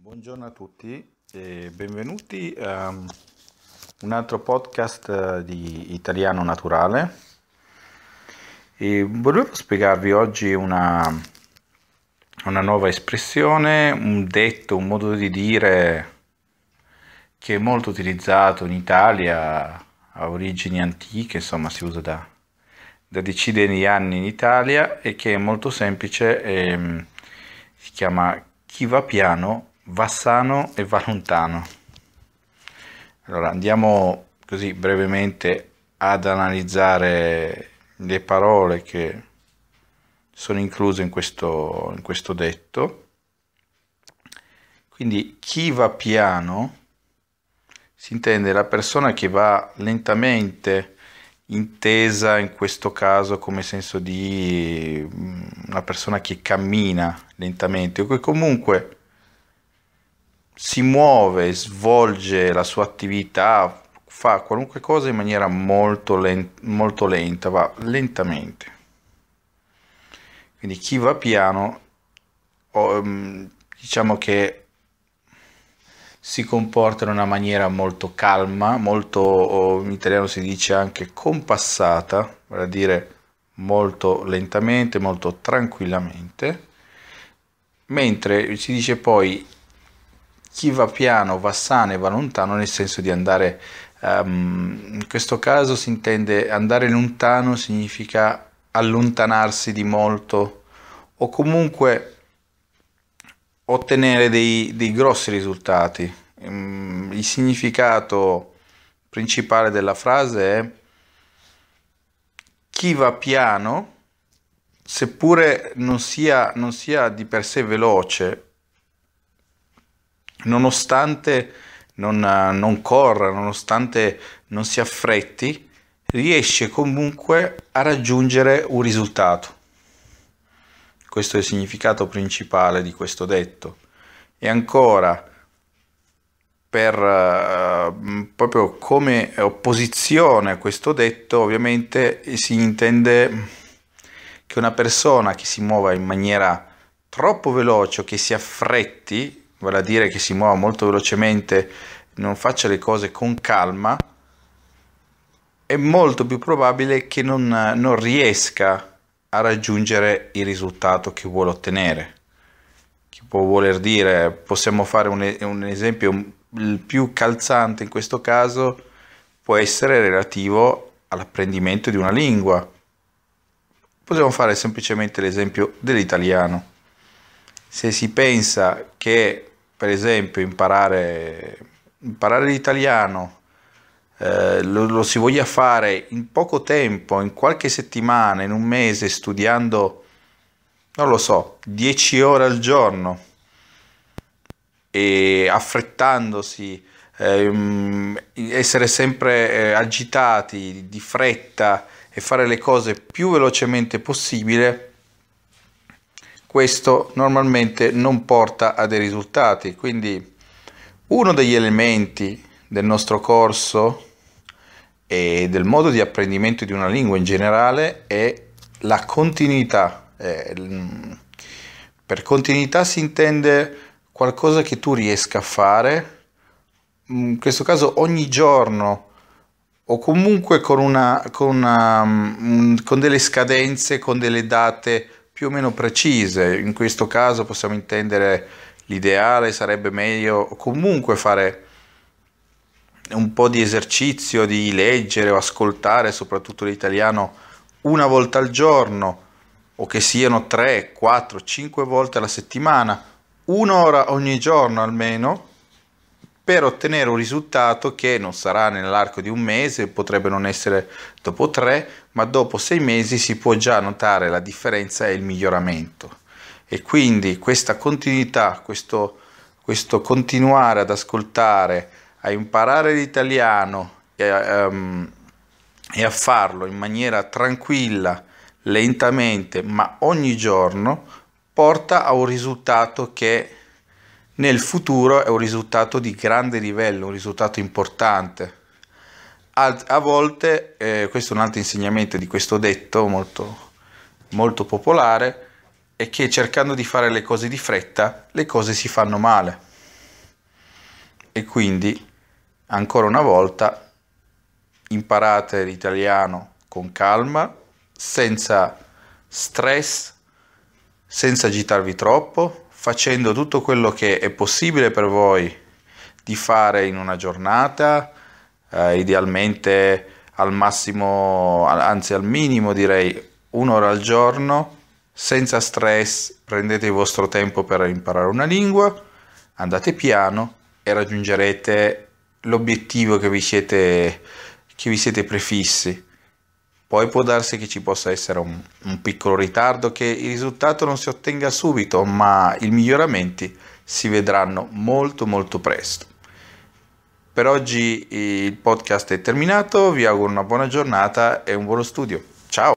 Buongiorno a tutti e benvenuti a un altro podcast eh, di Italiano Naturale. E volevo spiegarvi oggi una, una nuova espressione, un detto, un modo di dire che è molto utilizzato in Italia, ha origini antiche, insomma si usa da, da decine di anni in Italia e che è molto semplice, e, ehm, si chiama chi va piano va sano e va lontano. Allora andiamo così brevemente ad analizzare le parole che sono incluse in questo, in questo detto. Quindi chi va piano si intende la persona che va lentamente, intesa in questo caso come senso di mm, una persona che cammina lentamente o che comunque si muove, svolge la sua attività, fa qualunque cosa in maniera molto, lent- molto lenta, va lentamente. Quindi chi va piano, um, diciamo che si comporta in una maniera molto calma, molto, in italiano si dice anche compassata, vale dire molto lentamente, molto tranquillamente, mentre si dice poi chi va piano va sano e va lontano nel senso di andare, um, in questo caso si intende andare lontano significa allontanarsi di molto o comunque ottenere dei, dei grossi risultati. Um, il significato principale della frase è chi va piano, seppure non sia, non sia di per sé veloce, nonostante non, non corra, nonostante non si affretti, riesce comunque a raggiungere un risultato. Questo è il significato principale di questo detto. E ancora, per, uh, proprio come opposizione a questo detto, ovviamente si intende che una persona che si muova in maniera troppo veloce o che si affretti vale a dire che si muova molto velocemente, non faccia le cose con calma, è molto più probabile che non, non riesca a raggiungere il risultato che vuole ottenere. Che può voler dire, possiamo fare un, un esempio il più calzante in questo caso, può essere relativo all'apprendimento di una lingua. Possiamo fare semplicemente l'esempio dell'italiano. Se si pensa che per esempio imparare, imparare l'italiano eh, lo, lo, si voglia fare in poco tempo, in qualche settimana, in un mese, studiando, non lo so, 10 ore al giorno e affrettandosi, ehm, essere sempre eh, agitati, di fretta e fare le cose più velocemente possibile, questo normalmente non porta a dei risultati. Quindi uno degli elementi del nostro corso e del modo di apprendimento di una lingua in generale è la continuità. Eh, per continuità si intende qualcosa che tu riesca a fare, in questo caso ogni giorno o comunque con, una, con, una, mm, con delle scadenze, con delle date più o meno precise. In questo caso possiamo intendere l'ideale sarebbe meglio comunque fare un po' di esercizio di leggere o ascoltare, soprattutto l'italiano, una volta al giorno o che siano 3, 4, 5 volte alla settimana, un'ora ogni giorno almeno per ottenere un risultato che non sarà nell'arco di un mese, potrebbe non essere dopo tre, ma dopo sei mesi si può già notare la differenza e il miglioramento. E quindi questa continuità, questo, questo continuare ad ascoltare, a imparare l'italiano e, um, e a farlo in maniera tranquilla, lentamente, ma ogni giorno, porta a un risultato che nel futuro è un risultato di grande livello, un risultato importante. A, volte, eh, questo è un altro insegnamento di questo detto molto, molto popolare, è che cercando di fare le cose di fretta, le cose si fanno male. e quindi ancora una volta imparate l'italiano con calma, senza stress, senza agitarvi troppo, facendo tutto quello che è possibile per voi di fare in una giornata, eh, idealmente al massimo, anzi al minimo direi un'ora al giorno, senza stress, prendete il vostro tempo per imparare una lingua, andate piano e raggiungerete l'obiettivo che vi siete, che vi siete prefissi. Poi può darsi che ci possa essere un, un piccolo ritardo, che il risultato non si ottenga subito, ma i miglioramenti si vedranno molto molto presto. Per oggi il podcast è terminato, vi auguro una buona giornata e un buono studio. Ciao!